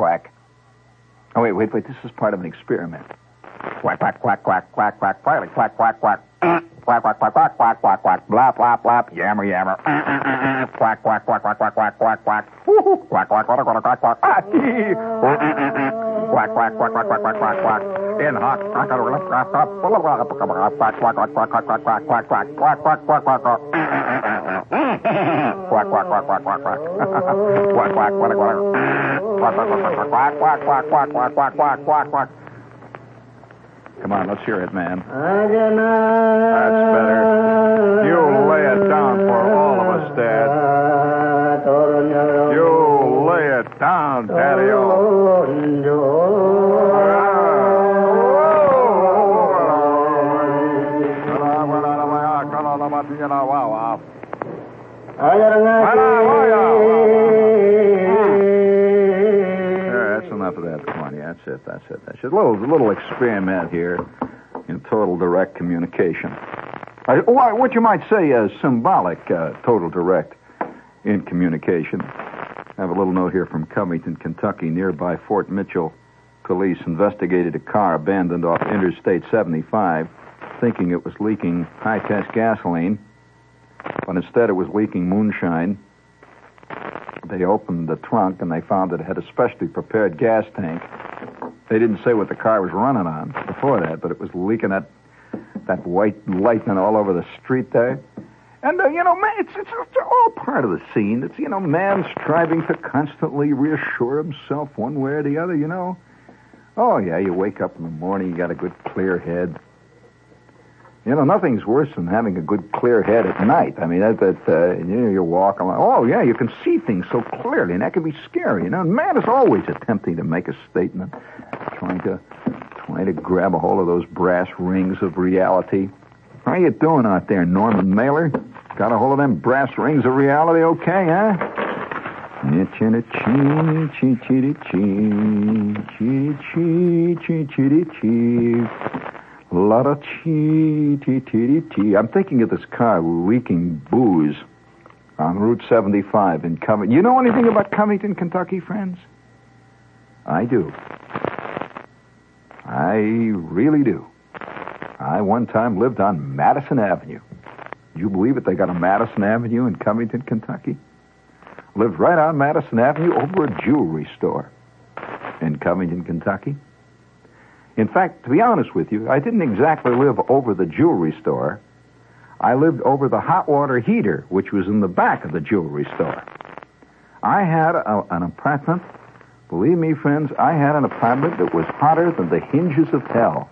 quack. Oh, wait, wait, wait. This is part of an experiment. Quack, quack, quack, quack, quack, quack, quack, quack, quack, quack. Quack, quack, quack, quack, quack, quack, quack. Blop, blop, blop. Yammer, yammer. Quack, quack, quack, quack, quack, quack, quack, quack. Quack, quack, quack, quack, quack, quack. Quack, quack, quack, quack, quack, quack, quack, quack. In hot. Quack, quack, quack, quack, quack, quack, quack, quack, quack, quack, quack, quack, quack, quack, quack, quack, quack, quack, quack. Quack, quack, quack, quack, quack, quack. Quack, quack, quack, quack. Quack, quack, quack, quack, quack, quack, quack, quack, quack, quack, quack, quack. Come on, let's hear it, man. That's better. You lay it down for all of us, Dad. A little, little experiment here in total direct communication. Uh, what you might say is symbolic uh, total direct in communication. I have a little note here from Covington, Kentucky. Nearby Fort Mitchell, police investigated a car abandoned off Interstate 75, thinking it was leaking high test gasoline, but instead it was leaking moonshine. They opened the trunk and they found that it had a specially prepared gas tank. They didn't say what the car was running on before that, but it was leaking that that white lightning all over the street there. And uh, you know, man, it's, it's it's all part of the scene. It's you know, man striving to constantly reassure himself one way or the other. You know. Oh yeah, you wake up in the morning, you got a good clear head. You know, nothing's worse than having a good clear head at night. I mean, that that uh, you know, you're walking along. Oh yeah, you can see things so clearly, and that can be scary. You know, and man is always attempting to make a statement, trying to trying to grab a hold of those brass rings of reality. How are you doing out there, Norman Mailer? Got a hold of them brass rings of reality, okay, huh? Lot of chee chee chee chee. I'm thinking of this car leaking booze on Route 75 in Covington. You know anything about Covington, Kentucky, friends? I do. I really do. I one time lived on Madison Avenue. You believe it? They got a Madison Avenue in Covington, Kentucky. Lived right on Madison Avenue over a jewelry store in Covington, Kentucky. In fact, to be honest with you, I didn't exactly live over the jewelry store. I lived over the hot water heater, which was in the back of the jewelry store. I had a, an apartment. Believe me, friends, I had an apartment that was hotter than the hinges of hell.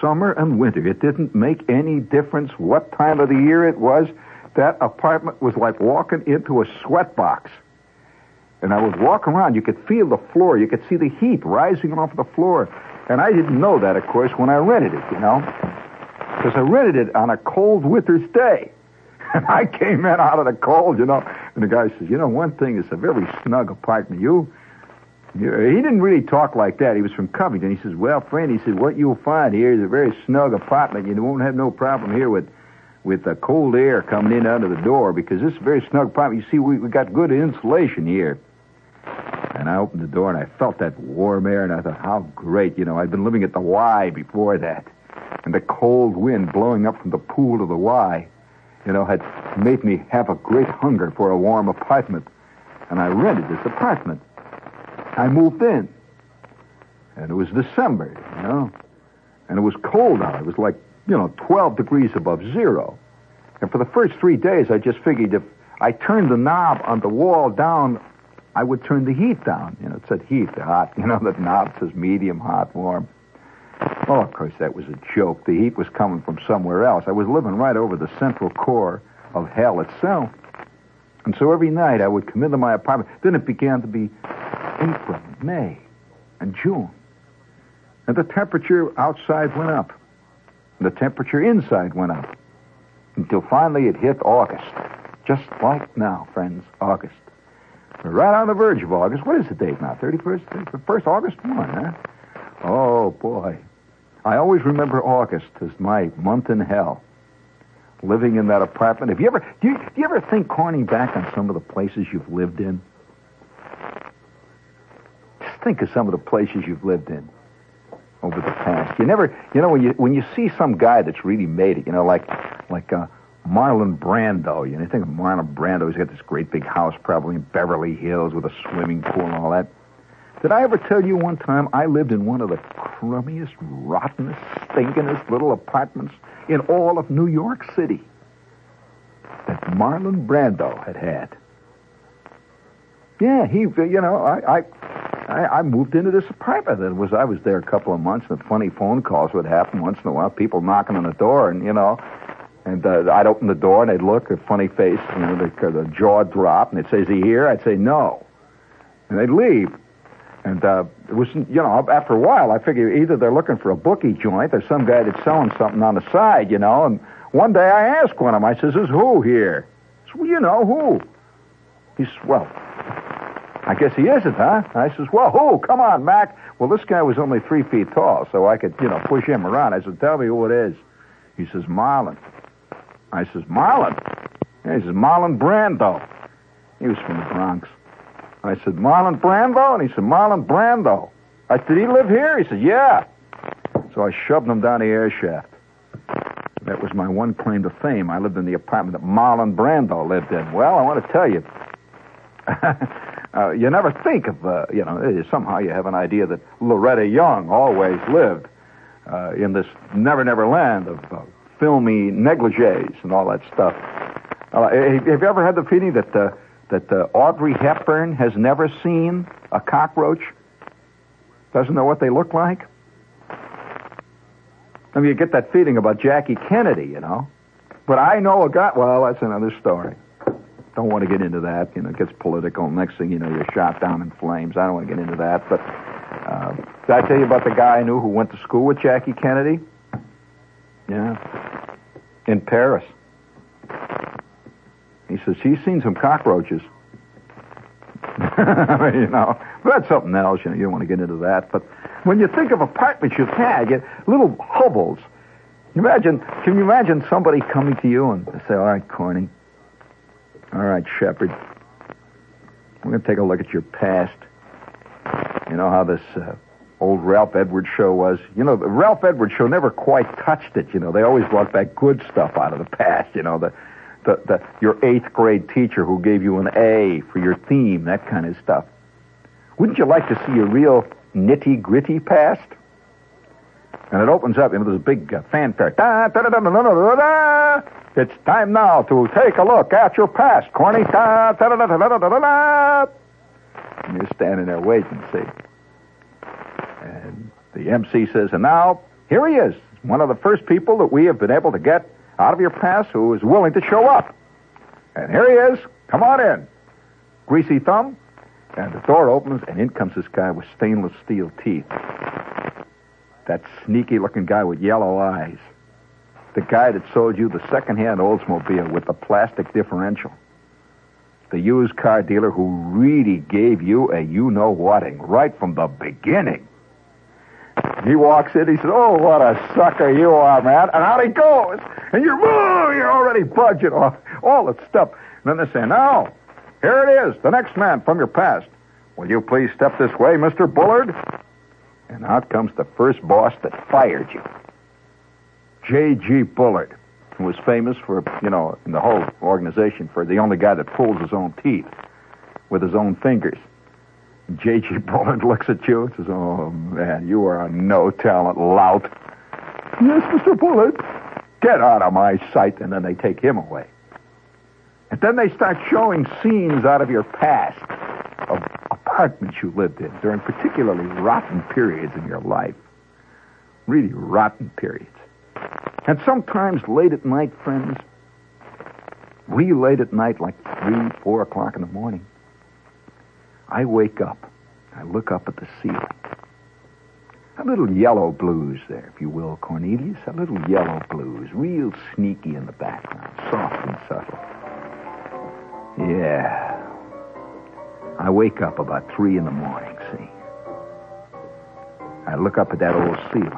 Summer and winter. It didn't make any difference what time of the year it was. That apartment was like walking into a sweat box. And I would walk around. You could feel the floor. You could see the heat rising off the floor. And I didn't know that, of course, when I rented it, you know. Because I rented it on a cold winter's day. And I came in out of the cold, you know. And the guy says, you know, one thing, it's a very snug apartment. You, you he didn't really talk like that. He was from Covington. He says, well, friend, he said, what you'll find here is a very snug apartment. You won't have no problem here with with the cold air coming in under the door because this is a very snug apartment. You see, we, we got good insulation here. And I opened the door and I felt that warm air and I thought, how great. You know, I'd been living at the Y before that. And the cold wind blowing up from the pool to the Y, you know, had made me have a great hunger for a warm apartment. And I rented this apartment. I moved in. And it was December, you know. And it was cold out. It was like, you know, 12 degrees above zero. And for the first three days, I just figured if I turned the knob on the wall down, I would turn the heat down. You know, it said heat, hot. You know, the knob says medium, hot, warm. Oh, of course, that was a joke. The heat was coming from somewhere else. I was living right over the central core of hell itself. And so every night I would come into my apartment. Then it began to be April, May, and June. And the temperature outside went up. And the temperature inside went up. Until finally it hit August. Just like now, friends, August. Right on the verge of August. What is the date now? 31st? 31st August 1, huh? Oh, boy. I always remember August as my month in hell. Living in that apartment. Have you ever, do you, do you ever think, corning back on some of the places you've lived in? Just think of some of the places you've lived in over the past? You never, you know, when you when you see some guy that's really made it, you know, like like uh, Marlon Brando. You know, you think of Marlon Brando. He's got this great big house, probably in Beverly Hills, with a swimming pool and all that. Did I ever tell you one time I lived in one of the crummiest, rottenest, stinkingest little apartments in all of New York City that Marlon Brando had had? Yeah, he, you know, I, I, I, I moved into this apartment. It was I was there a couple of months, and funny phone calls would happen once in a while. People knocking on the door, and you know, and uh, I'd open the door, and they'd look, a funny face, you know, the, the jaw drop, and they'd say, "Is he here?" I'd say, "No," and they'd leave. And uh, it was, you know, after a while, I figured either they're looking for a bookie joint or some guy that's selling something on the side, you know. And one day I asked one of them, I says, "Is who here?" He says, well, you know who? He says, "Well, I guess he isn't, huh?" I says, "Well, who? Come on, Mac." Well, this guy was only three feet tall, so I could, you know, push him around. I said, "Tell me who it is." He says, "Marlon." I says, "Marlon." Yeah, he says, "Marlon Brando." He was from the Bronx. I said, Marlon Brando? And he said, Marlon Brando. I said, did he live here? He said, yeah. So I shoved him down the air shaft. That was my one claim to fame. I lived in the apartment that Marlon Brando lived in. Well, I want to tell you, uh, you never think of, uh, you know, eh, somehow you have an idea that Loretta Young always lived uh, in this never, never land of uh, filmy negligees and all that stuff. Uh, have you ever had the feeling that uh, that uh, Audrey Hepburn has never seen a cockroach? Doesn't know what they look like? I mean, you get that feeling about Jackie Kennedy, you know. But I know a guy. Well, that's another story. Don't want to get into that. You know, it gets political. Next thing you know, you're shot down in flames. I don't want to get into that. But uh, did I tell you about the guy I knew who went to school with Jackie Kennedy? Yeah, in Paris. He says, she's seen some cockroaches. you know, that's something else. You know, you don't want to get into that. But when you think of apartments you've had, you, little hovels. Imagine, can you imagine somebody coming to you and say, all right, Corny, all right, Shepherd, we're going to take a look at your past. You know how this uh, old Ralph Edwards show was? You know, the Ralph Edwards show never quite touched it. You know, they always brought back good stuff out of the past. You know, the the, the, your eighth grade teacher who gave you an A for your theme, that kind of stuff. Wouldn't you like to see a real nitty gritty past? And it opens up, you know, there's a big uh, fanfare. Da, da, da, da, da, da, da, da. It's time now to take a look at your past, Corny. Da, da, da, da, da, da, da, da. And you're standing there waiting, see. And the MC says, and now, here he is, one of the first people that we have been able to get out of your past who is willing to show up. And here he is. Come on in. Greasy thumb. And the door opens, and in comes this guy with stainless steel teeth. That sneaky looking guy with yellow eyes. The guy that sold you the second-hand Oldsmobile with the plastic differential. The used car dealer who really gave you a you-know-whating right from the beginning. He walks in. He says, "Oh, what a sucker you are, man!" And out he goes. And you're, oh, you're already budging off all the stuff. And then they say, "Now, here it is, the next man from your past. Will you please step this way, Mister Bullard?" And out comes the first boss that fired you, J.G. Bullard, who was famous for, you know, in the whole organization for the only guy that pulls his own teeth with his own fingers. J.G. Bullard looks at you and says, Oh, man, you are a no talent lout. Yes, Mr. Bullard. Get out of my sight. And then they take him away. And then they start showing scenes out of your past of apartments you lived in during particularly rotten periods in your life. Really rotten periods. And sometimes late at night, friends, real late at night, like three, four o'clock in the morning, I wake up. I look up at the ceiling. A little yellow blues there, if you will, Cornelius. A little yellow blues, real sneaky in the background, soft and subtle. Yeah. I wake up about three in the morning, see. I look up at that old ceiling.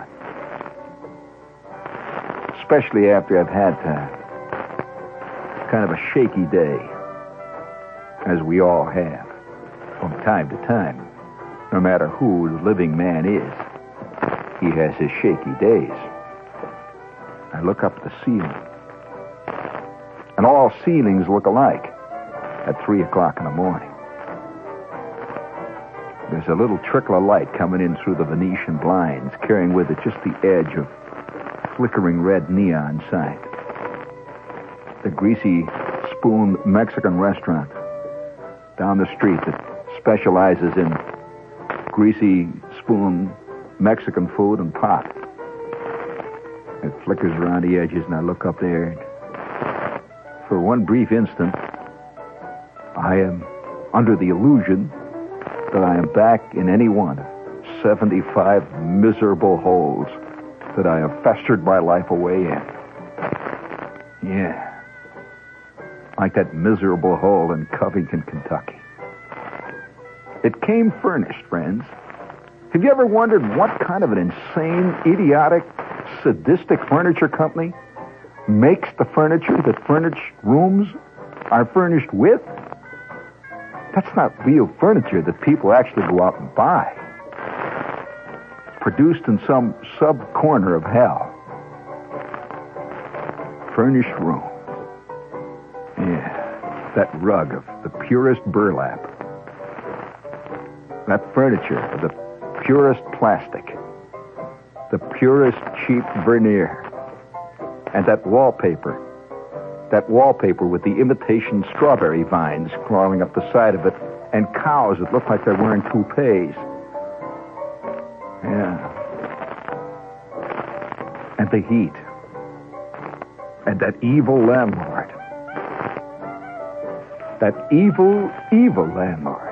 Especially after I've had uh, kind of a shaky day, as we all have from time to time. no matter who the living man is, he has his shaky days. I look up the ceiling. And all ceilings look alike at 3 o'clock in the morning. There's a little trickle of light coming in through the Venetian blinds, carrying with it just the edge of flickering red neon sign. The greasy spoon Mexican restaurant down the street that specializes in greasy spoon Mexican food and pot. It flickers around the edges, and I look up there. For one brief instant, I am under the illusion that I am back in any one of 75 miserable holes that I have festered my life away in. Yeah. Like that miserable hole in Covington, Kentucky. It came furnished, friends. Have you ever wondered what kind of an insane, idiotic, sadistic furniture company makes the furniture that furnished rooms are furnished with? That's not real furniture that people actually go out and buy. It's produced in some sub corner of hell. Furnished room. Yeah, that rug of the purest burlap. That furniture of the purest plastic. The purest cheap veneer. And that wallpaper that wallpaper with the imitation strawberry vines crawling up the side of it, and cows that look like they're wearing toupees. Yeah. And the heat. And that evil landlord. That evil, evil landlord.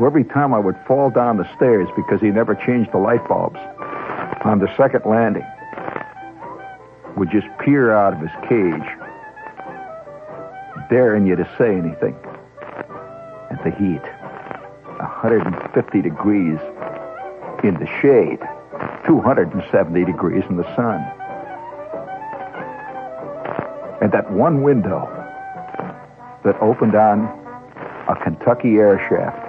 Every time I would fall down the stairs because he never changed the light bulbs on the second landing, would just peer out of his cage daring you to say anything. And the heat, 150 degrees in the shade, 270 degrees in the sun. And that one window that opened on a Kentucky air shaft.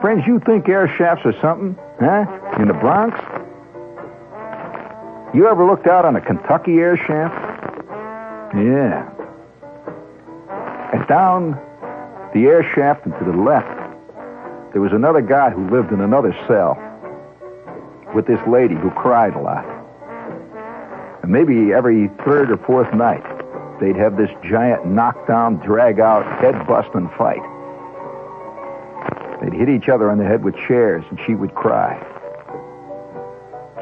Friends, you think air shafts are something, huh? In the Bronx? You ever looked out on a Kentucky air shaft? Yeah. And down the air shaft and to the left, there was another guy who lived in another cell with this lady who cried a lot. And maybe every third or fourth night, they'd have this giant knockdown, drag out, head busting fight. Hit each other on the head with chairs, and she would cry.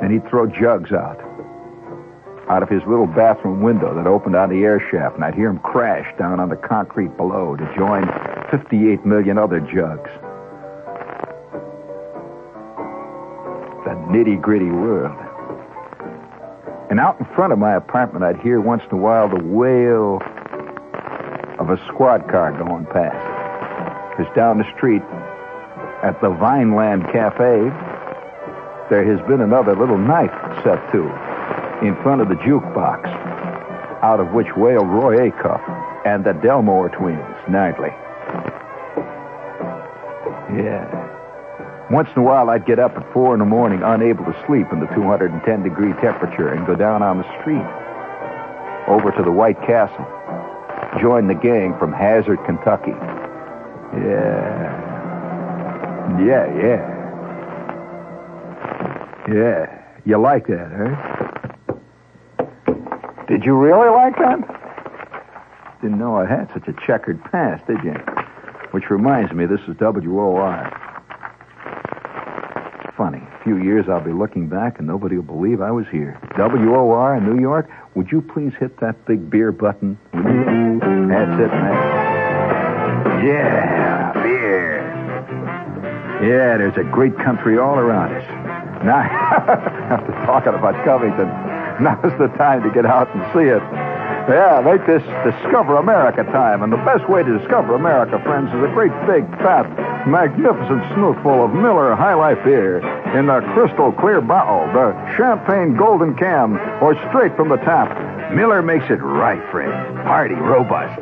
And he'd throw jugs out out of his little bathroom window that opened on the air shaft, and I'd hear him crash down on the concrete below to join 58 million other jugs. The nitty gritty world. And out in front of my apartment, I'd hear once in a while the wail of a squad car going past. Because down the street at the Vineland Cafe, there has been another little knife set to in front of the jukebox, out of which wailed Roy Acuff and the Delmore twins nightly. Yeah. Once in a while, I'd get up at four in the morning, unable to sleep in the 210 degree temperature, and go down on the street over to the White Castle, join the gang from Hazard, Kentucky. Yeah. Yeah, yeah. Yeah. You like that, huh? Did you really like that? Didn't know I had such a checkered past, did you? Which reminds me, this is WOR. Funny. A few years I'll be looking back and nobody will believe I was here. WOR in New York, would you please hit that big beer button? That's it, man. Yeah. Yeah, there's a great country all around us. Now, after talking about Covington, Now's the time to get out and see it. Yeah, make this Discover America time. And the best way to discover America, friends, is a great big, fat, magnificent snootful of Miller High Life beer in the crystal clear bottle, the champagne golden can, or straight from the tap. Miller makes it right, friend. Hearty, robust,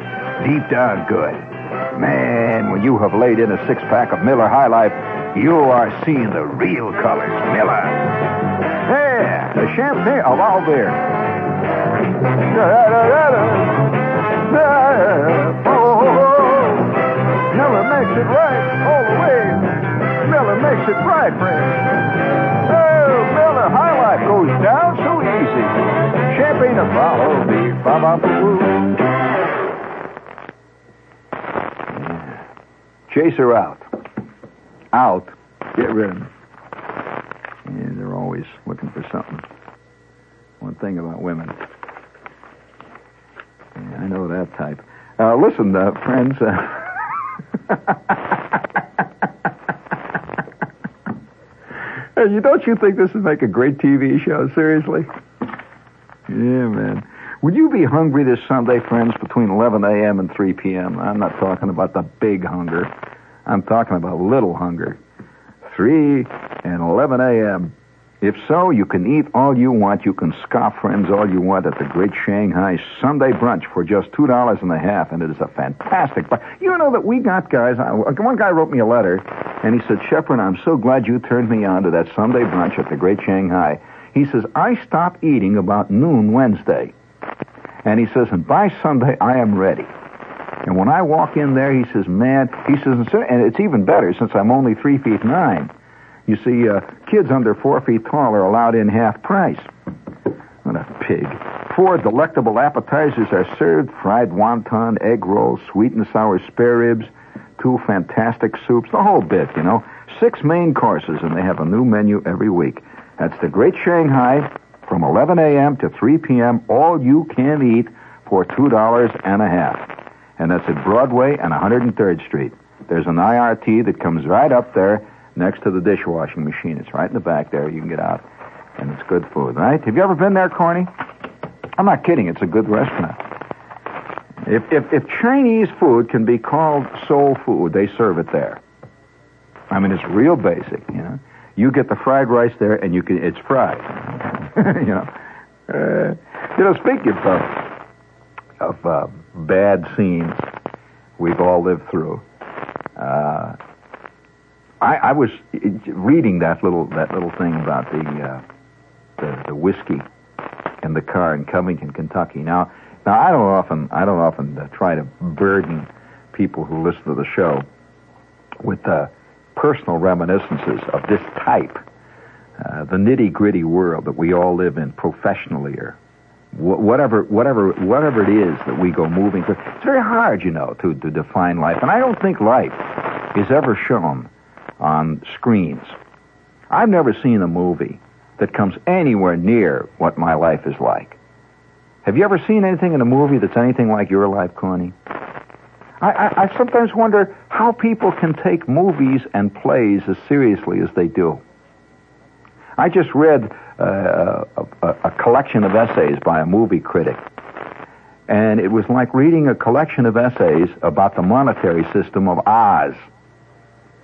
deep down good. Man, when you have laid in a six pack of Miller High Life, You are seeing the real colors, Miller. Yeah, the champagne of all beer. Miller makes it right all the way. Miller makes it right, friend. Oh, Miller High Life goes down so easy. Champagne of follow me, ba Chase her out. Out. Get rid of them. Yeah, they're always looking for something. One thing about women. Yeah, I know that type. Uh, listen, uh, friends. Uh, hey, don't you think this would make a great TV show? Seriously? Yeah, man. Would you be hungry this Sunday, friends, between 11 a.m. and 3 p.m.? I'm not talking about the big hunger. I'm talking about little hunger. 3 and 11 a.m. If so, you can eat all you want. You can scoff friends all you want at the Great Shanghai Sunday Brunch for just two dollars and a half, and it is a fantastic. But you know that we got guys. Uh, one guy wrote me a letter, and he said, "Shepherd, I'm so glad you turned me on to that Sunday brunch at the Great Shanghai." He says, "I stopped eating about noon Wednesday," and he says, "And by Sunday I am ready." And when I walk in there, he says, "Man," he says, "and it's even better since I'm only three feet nine. You see, uh, kids under four feet tall are allowed in half price. What a pig. Four delectable appetizers are served fried wonton, egg rolls, sweet and sour spare ribs, two fantastic soups, the whole bit, you know. Six main courses, and they have a new menu every week. That's the Great Shanghai from 11 a.m. to 3 p.m. All you can eat for $2 and a half. And that's at Broadway and 103rd Street. There's an IRT that comes right up there next to the dishwashing machine. It's right in the back there. You can get out, and it's good food, right? Have you ever been there, Corny? I'm not kidding. It's a good restaurant. If, if, if Chinese food can be called soul food, they serve it there. I mean, it's real basic, you know. You get the fried rice there, and you can it's fried. you know. Uh, you know, speaking of, of uh, bad scenes we've all lived through, uh, I, I was reading that little that little thing about the uh, the, the whiskey in the car in Covington, Kentucky. Now, now I don't often I don't often uh, try to burden people who listen to the show with uh, personal reminiscences of this type, uh, the nitty gritty world that we all live in professionally or wh- whatever whatever whatever it is that we go moving through. It's very hard, you know, to, to define life, and I don't think life is ever shown on screens. I've never seen a movie that comes anywhere near what my life is like. Have you ever seen anything in a movie that's anything like your life, Connie? I, I, I sometimes wonder how people can take movies and plays as seriously as they do. I just read uh, a, a collection of essays by a movie critic, and it was like reading a collection of essays about the monetary system of Oz.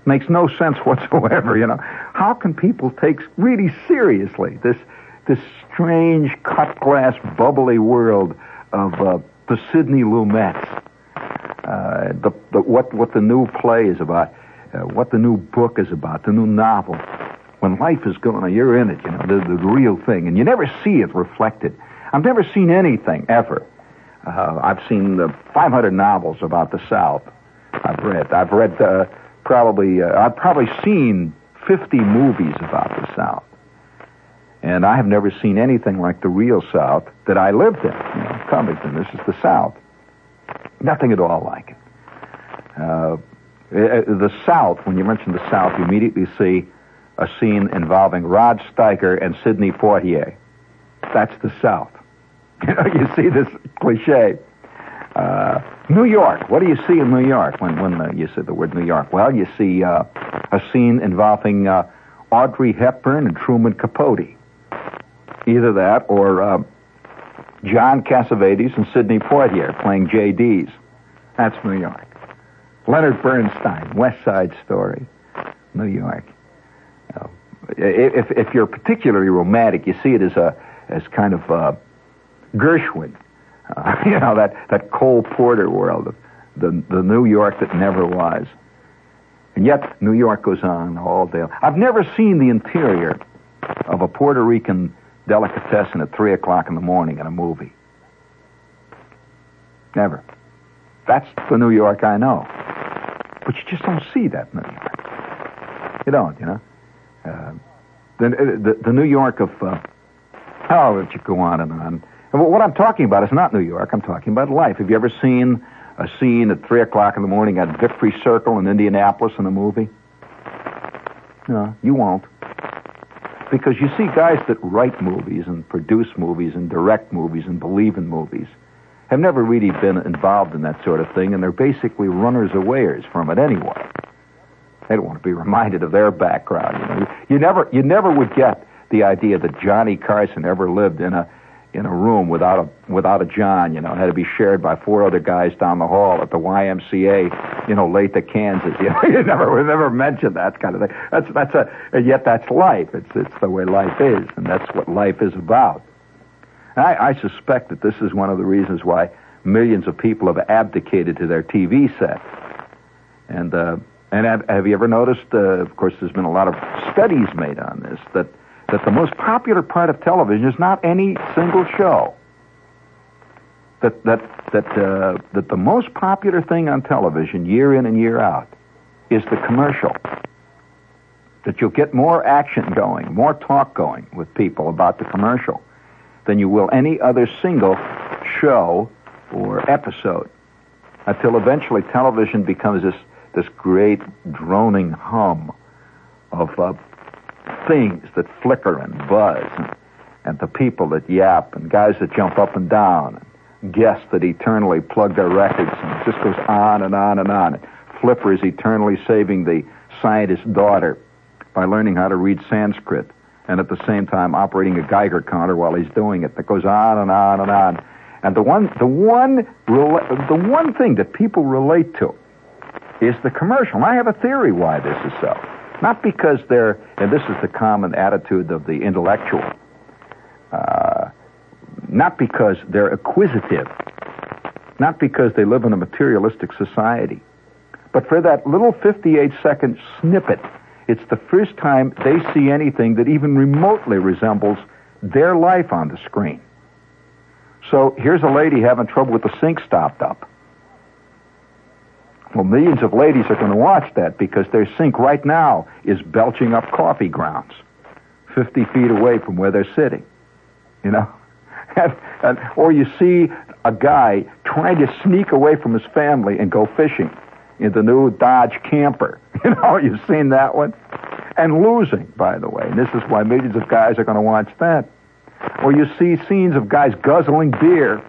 Makes no sense whatsoever, you know. How can people take really seriously this this strange cut glass bubbly world of uh, the Sidney Lumets? Uh, the, the, what what the new play is about, uh, what the new book is about, the new novel. When life is going you're in it, you know, the, the real thing, and you never see it reflected. I've never seen anything ever. Uh, I've seen the 500 novels about the South. I've read. I've read uh, probably, uh, I've probably seen 50 movies about the South. And I have never seen anything like the real South that I lived in. You know, Covington, this is the South. Nothing at all like it. Uh, the South, when you mention the South, you immediately see a scene involving Rod Steiger and Sidney Poitier. That's the South. You know, you see this cliche. Uh, New York. What do you see in New York when when uh, you say the word New York? Well, you see uh, a scene involving uh, Audrey Hepburn and Truman Capote. Either that or uh, John Cassavetes and Sidney Poitier playing JDs. That's New York. Leonard Bernstein, West Side Story, New York. If if you're particularly romantic, you see it as a as kind of uh, Gershwin uh, you know, that, that Cole Porter world, the, the New York that never was. And yet, New York goes on all day. I've never seen the interior of a Puerto Rican delicatessen at 3 o'clock in the morning in a movie. Never. That's the New York I know. But you just don't see that New York. You don't, you know. Uh, the, the, the New York of uh, oh, you go on and on. And what I'm talking about is not New York. I'm talking about life. Have you ever seen a scene at three o'clock in the morning at Victory Circle in Indianapolis in a movie? No, you won't. Because you see guys that write movies and produce movies and direct movies and believe in movies have never really been involved in that sort of thing, and they're basically runners awayers from it anyway. They don't want to be reminded of their background. You know, you never, you never would get the idea that Johnny Carson ever lived in a in a room without a without a John, you know, it had to be shared by four other guys down the hall at the YMCA, you know, late to Kansas. You, know, you never we never mentioned that kind of thing. That's that's a yet that's life. It's it's the way life is, and that's what life is about. I, I suspect that this is one of the reasons why millions of people have abdicated to their TV set. And uh, and have, have you ever noticed? Uh, of course, there's been a lot of studies made on this that that the most popular part of television is not any single show. That that that uh, that the most popular thing on television, year in and year out, is the commercial. That you'll get more action going, more talk going with people about the commercial than you will any other single show or episode. Until eventually television becomes this this great droning hum of uh, things that flicker and buzz, and, and the people that yap, and guys that jump up and down, and guests that eternally plug their records, and it just goes on and on and on. Flipper is eternally saving the scientist's daughter by learning how to read Sanskrit, and at the same time operating a Geiger counter while he's doing it. That goes on and on and on. And the one, the one, the one thing that people relate to is the commercial. And I have a theory why this is so. Not because they're, and this is the common attitude of the intellectual, uh, not because they're acquisitive, not because they live in a materialistic society, but for that little 58 second snippet, it's the first time they see anything that even remotely resembles their life on the screen. So here's a lady having trouble with the sink stopped up. Well, millions of ladies are going to watch that because their sink right now is belching up coffee grounds 50 feet away from where they're sitting. You know? or you see a guy trying to sneak away from his family and go fishing in the new Dodge camper. You know, you've seen that one? And losing, by the way. And this is why millions of guys are going to watch that. Or you see scenes of guys guzzling beer.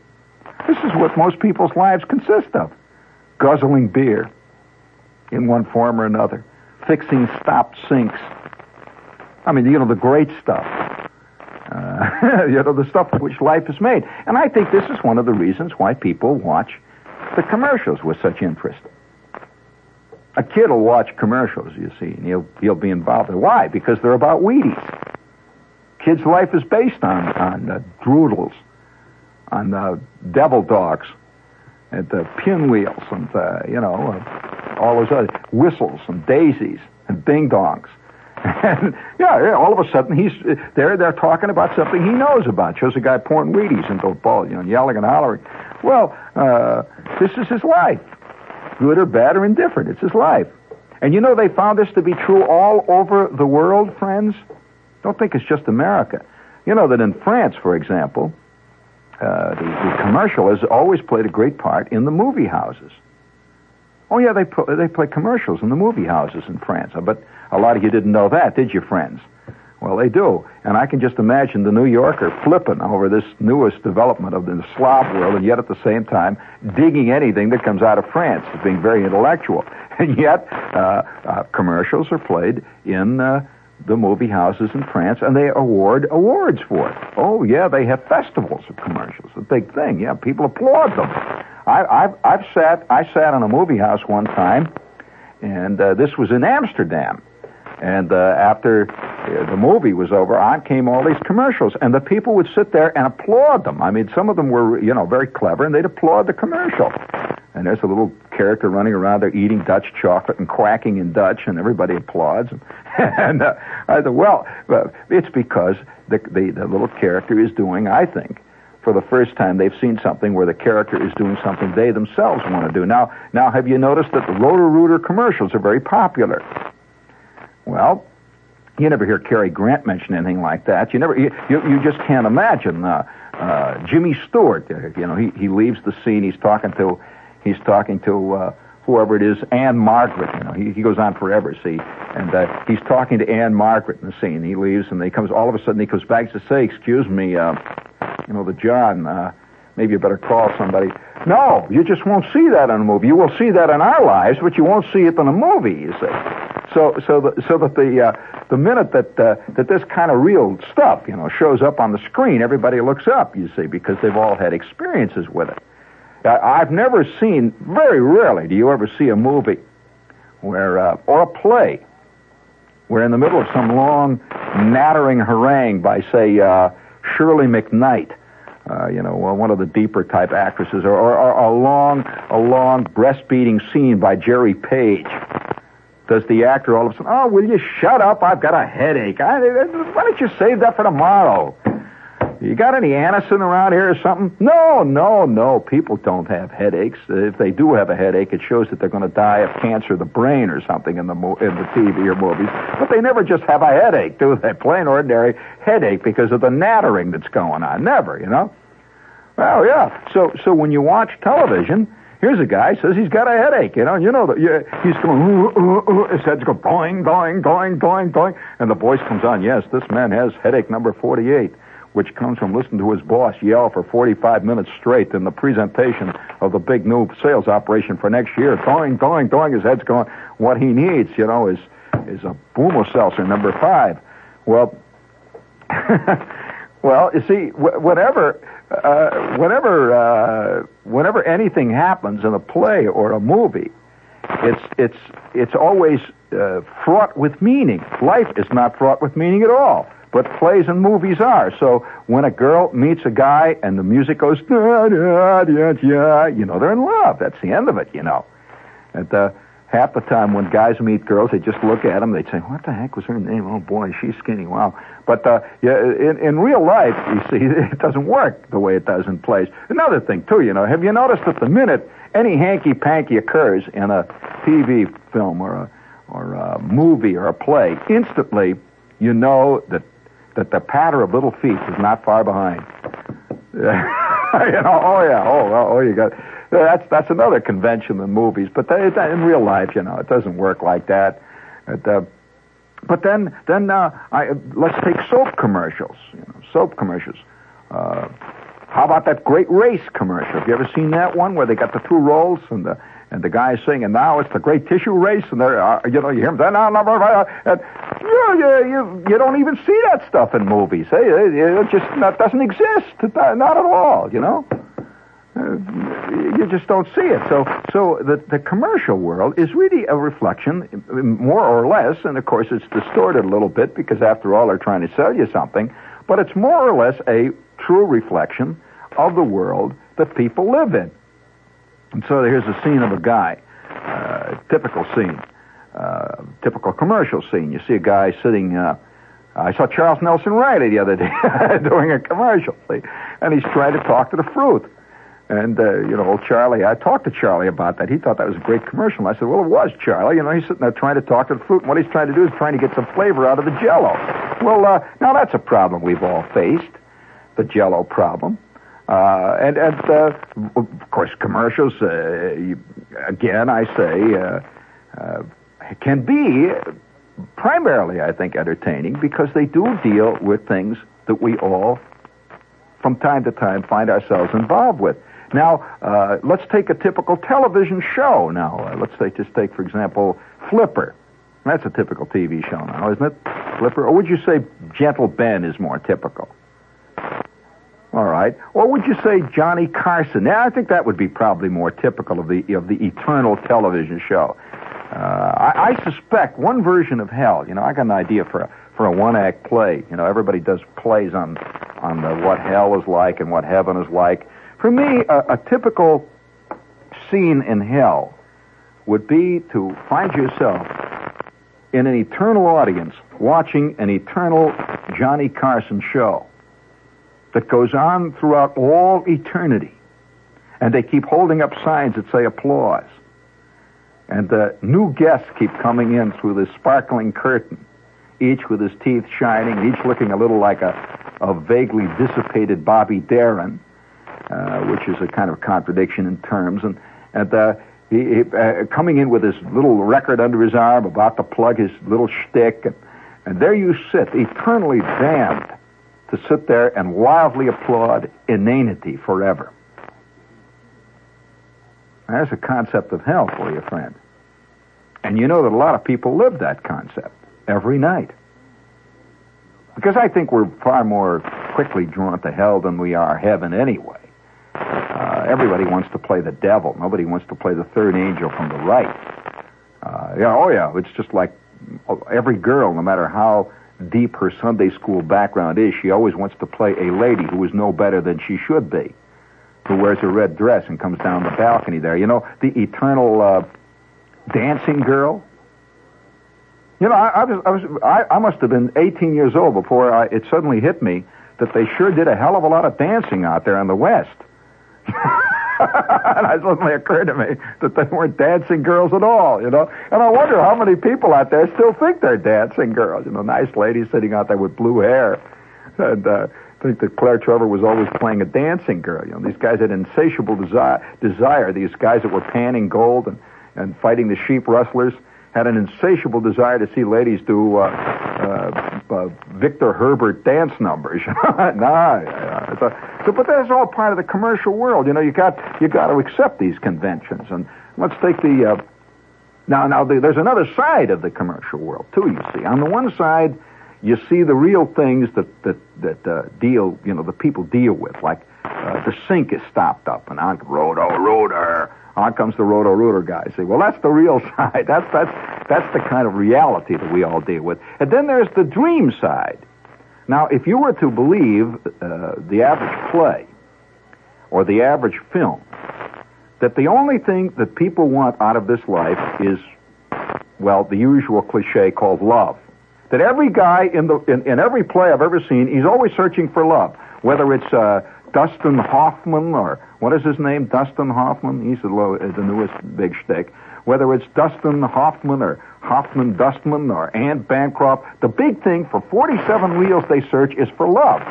This is what most people's lives consist of guzzling beer in one form or another, fixing stopped sinks. I mean, you know, the great stuff. Uh, you know, the stuff which life is made. And I think this is one of the reasons why people watch the commercials with such interest. A kid will watch commercials, you see, and he'll, he'll be involved. Why? Because they're about Wheaties. Kid's life is based on, on uh, droodles, on uh, devil dogs, and the pinwheels and, uh, you know, uh, all those other whistles and daisies and ding dongs. And yeah, all of a sudden he's there. They're talking about something he knows about. Shows a guy pouring Wheaties into a bowl, you know, yelling and hollering. Well, uh, this is his life, good or bad or indifferent. It's his life. And you know they found this to be true all over the world, friends. Don't think it's just America. You know that in France, for example, uh, the, the, commercial has always played a great part in the movie houses. Oh yeah, they pl- they play commercials in the movie houses in France. But a lot of you didn't know that, did you, friends? Well, they do, and I can just imagine the New Yorker flipping over this newest development of the Slav world, and yet at the same time digging anything that comes out of France as being very intellectual. And yet, uh, uh, commercials are played in uh, the movie houses in France, and they award awards for it. Oh yeah, they have festivals of commercials, a big thing. Yeah, people applaud them. I, I've I've sat I sat in a movie house one time, and uh, this was in Amsterdam. And uh, after uh, the movie was over, on came all these commercials, and the people would sit there and applaud them. I mean, some of them were, you know, very clever, and they'd applaud the commercial. And there's a little character running around there eating Dutch chocolate and quacking in Dutch, and everybody applauds. And uh, I said, well, it's because the, the the little character is doing, I think, for the first time they've seen something where the character is doing something they themselves want to do. Now, now have you noticed that the Roto Rooter commercials are very popular? Well, you never hear Cary Grant mention anything like that. You never, you, you, you just can't imagine. Uh, uh, Jimmy Stewart, you know, he, he leaves the scene. He's talking to, he's talking to uh, whoever it is, Ann-Margret. You know, he, he goes on forever. See, and uh, he's talking to Ann-Margret in the scene. He leaves, and he comes. All of a sudden, he comes back to say, "Excuse me, uh, you know, the John. Uh, maybe you better call somebody." No, you just won't see that in a movie. You will see that in our lives, but you won't see it in a movie. You see. So, so, the, so that the uh, the minute that uh, that this kind of real stuff, you know, shows up on the screen, everybody looks up. You see, because they've all had experiences with it. I've never seen, very rarely do you ever see a movie where, uh, or a play, where in the middle of some long, nattering harangue by, say, uh, Shirley MacKnight, uh, you know, one of the deeper type actresses, or, or, or a long, a long breastfeeding scene by Jerry Page. Does the actor all of a sudden, oh, will you shut up? I've got a headache. I, why don't you save that for tomorrow? You got any Anacin around here or something? No, no, no. People don't have headaches. Uh, if they do have a headache, it shows that they're going to die of cancer of the brain or something in the mo- in the TV or movies. But they never just have a headache, do they? Plain ordinary headache because of the nattering that's going on. Never, you know. Well, yeah. So, so when you watch television, here's a guy says he's got a headache, you know, you know that he's going, ooh, ooh, ooh, his head's going boing, boing, boing, boing, boing, and the voice comes on. Yes, this man has headache number forty-eight which comes from listening to his boss yell for 45 minutes straight in the presentation of the big new sales operation for next year. Going, going, going. His head's going. What he needs, you know, is is a Bromo Seltzer number five. Well, well, you see, whenever, uh, whenever, uh, whenever anything happens in a play or a movie, it's it's it's always uh, fraught with meaning. Life is not fraught with meaning at all but plays and movies are. So when a girl meets a guy and the music goes, da, da, da, da, you know they're in love. That's the end of it, you know. And uh, half the time when guys meet girls, they just look at them. They say, "What the heck was her name? Oh boy, she's skinny. Wow." But uh, yeah, in, in real life, you see, it doesn't work the way it does in plays. Another thing too, you know, have you noticed that the minute any hanky panky occurs in a TV film or a or a movie or a play, instantly you know that that the patter of little feet is not far behind. you know, oh yeah, oh, oh, you got that's that's another convention in movies, but in real life, you know, it doesn't work like that. It, uh, but then, then uh, I, let's take soap commercials. You know, soap commercials. Uh, how about that great race commercial? Have you ever seen that one where they got the two rolls and the and the guy's singing, now it's the great tissue race, and they're, uh, you know, you hear him say, no, no, no, and you, you, you, you don't even see that stuff in movies. Hey, it just that doesn't exist, not at all, you know. Uh, you just don't see it. So, so the the commercial world is really a reflection, more or less, and of course it's distorted a little bit because after all they're trying to sell you something, but it's more or less a true reflection of the world that people live in. And so here's a scene of a guy, uh, typical scene, uh, typical commercial scene. You see a guy sitting. Uh, I saw Charles Nelson Reilly the other day doing a commercial, see? and he's trying to talk to the fruit. And, uh, you know, old Charlie, I talked to Charlie about that. He thought that was a great commercial. I said, well, it was, Charlie. You know, he's sitting there trying to talk to the fruit, and what he's trying to do is trying to get some flavor out of the jello. Well, uh, now that's a problem we've all faced, the jello problem. Uh, and, and uh, of course, commercials, uh, again, I say, uh, uh, can be primarily, I think, entertaining because they do deal with things that we all, from time to time, find ourselves involved with. Now, uh, let's take a typical television show. Now, let's say, just take, for example, Flipper. That's a typical TV show now, isn't it? Flipper. Or would you say Gentle Ben is more typical? All right. Or would you say Johnny Carson? Yeah, I think that would be probably more typical of the of the eternal television show. Uh, I, I suspect one version of hell. You know, I got an idea for a for a one act play. You know, everybody does plays on on the, what hell is like and what heaven is like. For me, a, a typical scene in hell would be to find yourself in an eternal audience watching an eternal Johnny Carson show that goes on throughout all eternity. And they keep holding up signs that say applause. And the new guests keep coming in through this sparkling curtain, each with his teeth shining, each looking a little like a, a vaguely dissipated Bobby Darin, uh, which is a kind of contradiction in terms. And, and uh, he, uh, coming in with his little record under his arm, about to plug his little shtick. And, and there you sit, eternally damned to sit there and wildly applaud inanity forever. There's a concept of hell for you, friend. And you know that a lot of people live that concept every night. Because I think we're far more quickly drawn to hell than we are heaven anyway. Uh, everybody wants to play the devil. Nobody wants to play the third angel from the right. Uh, yeah, oh yeah, it's just like every girl, no matter how deep her Sunday school background is, she always wants to play a lady who is no better than she should be, who wears a red dress and comes down the balcony there. You know, the eternal uh, dancing girl. You know, I, I was, I was, I, I must have been 18 years old before I, it suddenly hit me that they sure did a hell of a lot of dancing out there in the West. and it suddenly occurred to me that they weren't dancing girls at all, you know. And I wonder how many people out there still think they're dancing girls. You know, nice ladies sitting out there with blue hair. And uh, think that Claire Trevor was always playing a dancing girl. You know, these guys had insatiable desire, desire. These guys that were panning gold and, and fighting the sheep rustlers had an insatiable desire to see ladies do uh, uh, uh, Victor Herbert dance numbers. nah, a, so, but that's all part of the commercial world. You know, you got you got to accept these conventions. And let's take the uh, now now the, there's another side of the commercial world too. You see, on the one side, you see the real things that that that uh, deal. You know, the people deal with, like uh, the sink is stopped up, and on roto rooter on comes the roto rooter guy. Say, well, that's the real side. That's that's that's the kind of reality that we all deal with. And then there's the dream side. Now, if you were to believe uh, the average play or the average film, that the only thing that people want out of this life is, well, the usual cliche called love. That every guy in the in, in every play I've ever seen, he's always searching for love. Whether it's uh, Dustin Hoffman or what is his name? Dustin Hoffman. He's the, low, uh, the newest big shtick. Whether it's Dustin Hoffman or Hoffman Dustman or Anne Bancroft, the big thing for 47 reels they search is for love.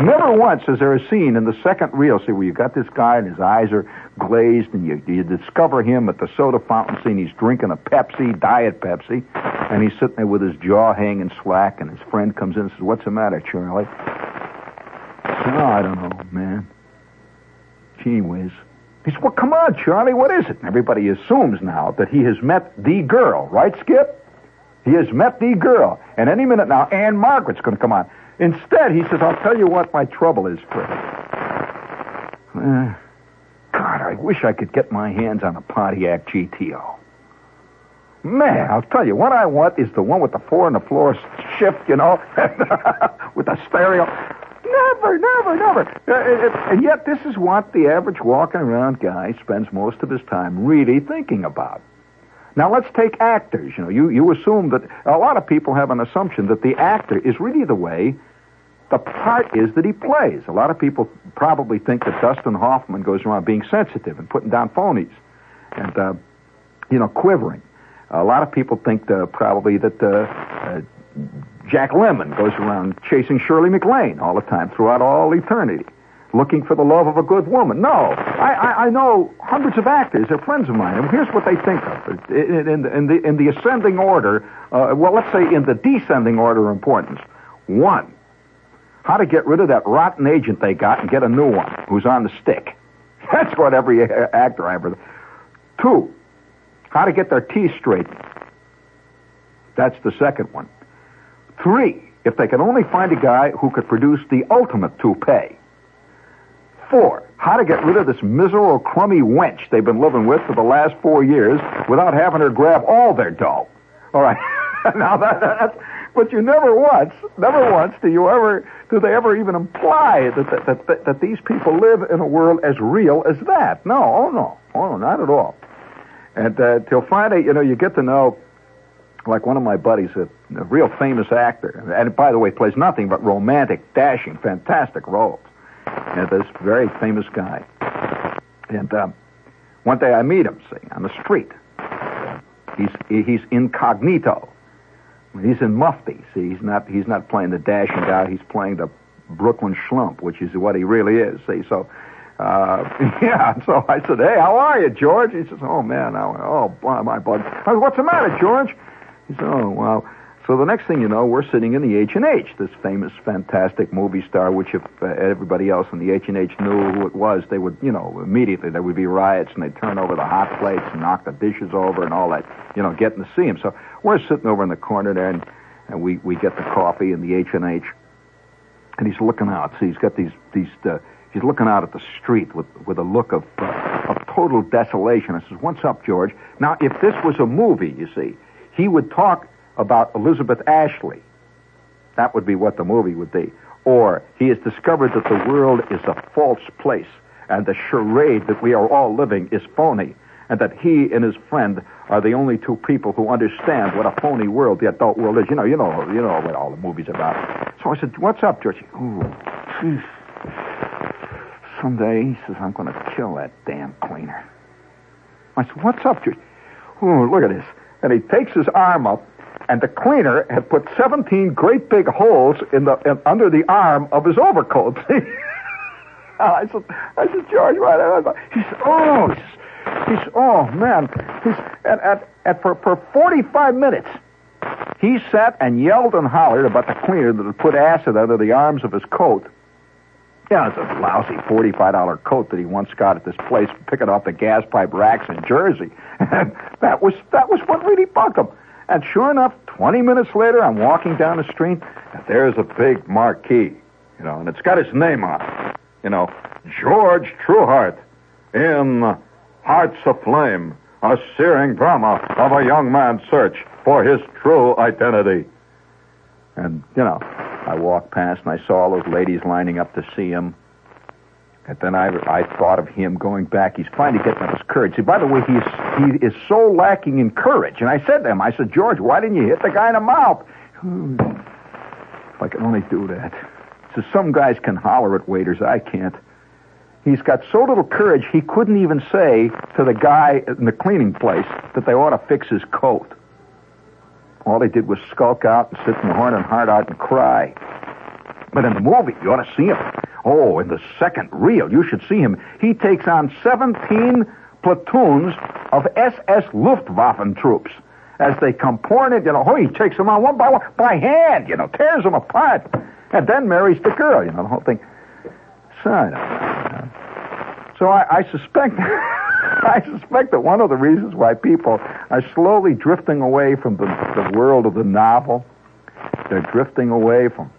Never once is there a scene in the second reel, see, where you got this guy and his eyes are glazed and you, you discover him at the soda fountain scene. He's drinking a Pepsi, Diet Pepsi, and he's sitting there with his jaw hanging slack and his friend comes in and says, what's the matter, Charlie? Oh, I don't know, man. He said, well, come on, Charlie, what is it? And everybody assumes now that he has met the girl, right, Skip? He has met the girl. And any minute now, Ann-Margret's going to come on. Instead, he says, I'll tell you what my trouble is, Fred. Uh, God, I wish I could get my hands on a Pontiac GTO. Man, I'll tell you, what I want is the one with the four on the floor shift, you know, with the stereo. Never, never, never. Uh, and yet, this is what the average walking around guy spends most of his time really thinking about. Now, let's take actors. You know, you, you assume that a lot of people have an assumption that the actor is really the way the part is that he plays. A lot of people probably think that Dustin Hoffman goes around being sensitive and putting down phonies and, uh, you know, quivering. A lot of people think uh, probably that uh, uh Jack Lemmon goes around chasing Shirley MacLaine all the time throughout all eternity, looking for the love of a good woman. No, I, I, I know hundreds of actors. They're friends of mine. And here's what they think of in, in, in, the, in the ascending order. Uh, well, let's say in the descending order of importance. One, how to get rid of that rotten agent they got and get a new one who's on the stick. That's what every actor I ever. Two, how to get their teeth straightened. That's the second one. Three, if they could only find a guy who could produce the ultimate toupee. Four, how to get rid of this miserable, crummy wench they've been living with for the last four years without having her grab all their dough. All right. now that, that's, but you never once, never once do you ever, do they ever even imply that, that, that, that, these people live in a world as real as that? No, oh no, oh no, not at all. And uh, till Friday, you know, you get to know, like one of my buddies, a, a real famous actor, and by the way, plays nothing but romantic, dashing, fantastic roles. And this very famous guy. And um, one day I meet him, see, on the street. He's he's incognito. He's in mufti. See, he's not he's not playing the dashing guy. He's playing the Brooklyn schlump, which is what he really is. See, so uh, yeah. So I said, "Hey, how are you, George?" He says, "Oh man, I went, oh my bud." I said, "What's the matter, George?" He said, "Oh well." So the next thing you know, we're sitting in the H and H, this famous, fantastic movie star. Which, if uh, everybody else in the H and H knew who it was, they would, you know, immediately there would be riots and they'd turn over the hot plates and knock the dishes over and all that, you know, getting to see him. So we're sitting over in the corner there, and, and we we get the coffee in the H and H, and he's looking out. See, he's got these these. Uh, he's looking out at the street with with a look of uh, of total desolation. I says, "What's up, George?" Now, if this was a movie, you see, he would talk about Elizabeth Ashley. That would be what the movie would be. Or he has discovered that the world is a false place and the charade that we are all living is phony and that he and his friend are the only two people who understand what a phony world the adult world is. You know, you know, you know what all the movies about. So I said, "What's up, George?" Ooh, geez. Someday he says, "I'm going to kill that damn cleaner." I said, "What's up, George?" Ooh, look at this. And he takes his arm up and the cleaner had put 17 great big holes in the in, under the arm of his overcoat. I said, I said, George, what? He said, oh, he he said, oh man, he's and, and, and for for 45 minutes. He sat and yelled and hollered about the cleaner that had put acid under the arms of his coat. Yeah, it's a lousy $45 coat that he once got at this place picking off the gas pipe racks in Jersey. And that was that was what really bugged him. And sure enough, 20 minutes later, I'm walking down the street, and there's a big marquee, you know, and it's got his name on it. You know, George Trueheart in Hearts Aflame, a searing drama of a young man's search for his true identity. And, you know, I walked past and I saw all those ladies lining up to see him. And then I, I thought of him going back. He's finally getting up his courage. See, by the way, he's, he is so lacking in courage. And I said to him, I said, George, why didn't you hit the guy in the mouth? If I could only do that. So some guys can holler at waiters. I can't. He's got so little courage, he couldn't even say to the guy in the cleaning place that they ought to fix his coat. All they did was skulk out and sit in the Horn and Hardart and cry. But in the movie, you ought to see him. Oh, in the second reel, you should see him. He takes on 17 platoons of SS Luftwaffen troops as they come pouring in. You know, oh, he takes them on one by one, by hand, you know, tears them apart, and then marries the girl, you know, the whole thing. So I. So I, I suspect. I suspect that one of the reasons why people are slowly drifting away from the, the world of the novel, they're drifting away from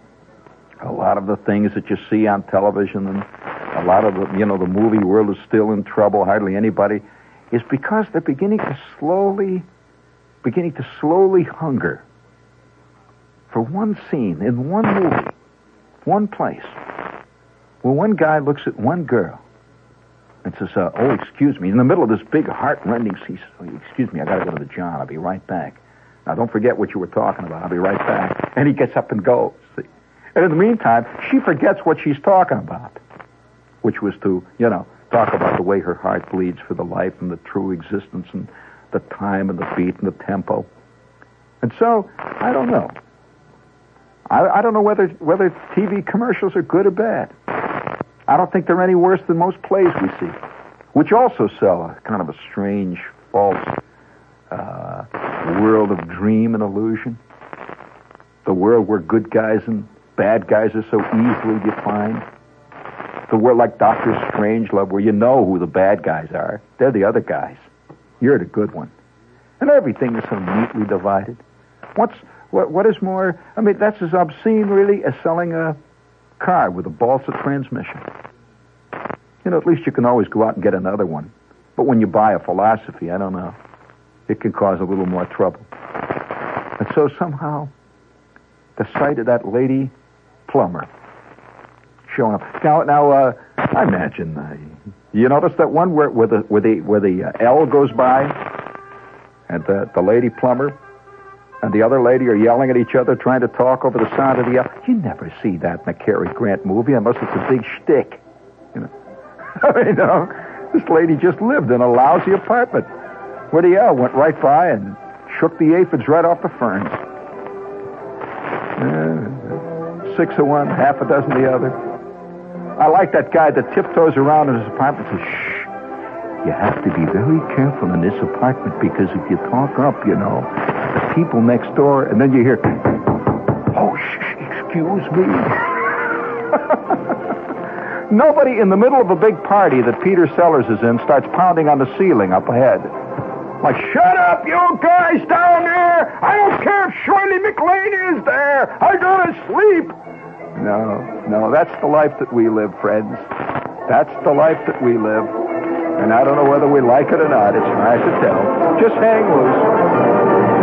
a lot of the things that you see on television and a lot of the, you know, the movie world is still in trouble, hardly anybody, is because they're beginning to slowly, beginning to slowly hunger for one scene in one movie, one place, where one guy looks at one girl and says, uh, oh, excuse me, in the middle of this big heart-rending scene, oh, excuse me, I gotta go to the John, I'll be right back. Now, don't forget what you were talking about. I'll be right back. And he gets up and goes. See? And in the meantime, she forgets what she's talking about, which was to, you know, talk about the way her heart bleeds for the life and the true existence and the time and the beat and the tempo. And so, I don't know. I, I don't know whether whether TV commercials are good or bad. I don't think they're any worse than most plays we see, which also sell a kind of a strange, false uh, world of dream and illusion. The world where good guys and bad guys are so easily defined. The world like Doctor Strangelove, where you know who the bad guys are. They're the other guys. You're the good one. And everything is so neatly divided. What's what? What is more? I mean, that's as obscene, really, as selling a car with a balsa transmission. You know, at least you can always go out and get another one. But when you buy a philosophy, I don't know, it can cause a little more trouble. And so somehow, the sight of that lady plumber showing up. Now, now, uh, I imagine uh, you notice that one where, where the where the where the uh, L goes by. and the, the lady plumber and the other lady are yelling at each other, trying to talk over the sound of the El. You never see that in a Cary Grant movie unless it's a big shtick. You know, I mean, you know, this lady just lived in a lousy apartment where the El went right by and shook the aphids right off the ferns. Uh, six of one, half a dozen the other. I like that guy that tiptoes around in his apartment and says, shh. You have to be very careful in this apartment because if you talk up, you know, people next door, and then you hear, oh, shh, excuse me. Nobody in the middle of a big party that Peter Sellers is in starts pounding on the ceiling up ahead. Like, shut up, you guys down there! I don't care if Shirley MacLaine is there! I gotta sleep! No, no, that's the life that we live, friends. That's the life that we live. And I don't know whether we like it or not. It's hard to tell. Just hang loose.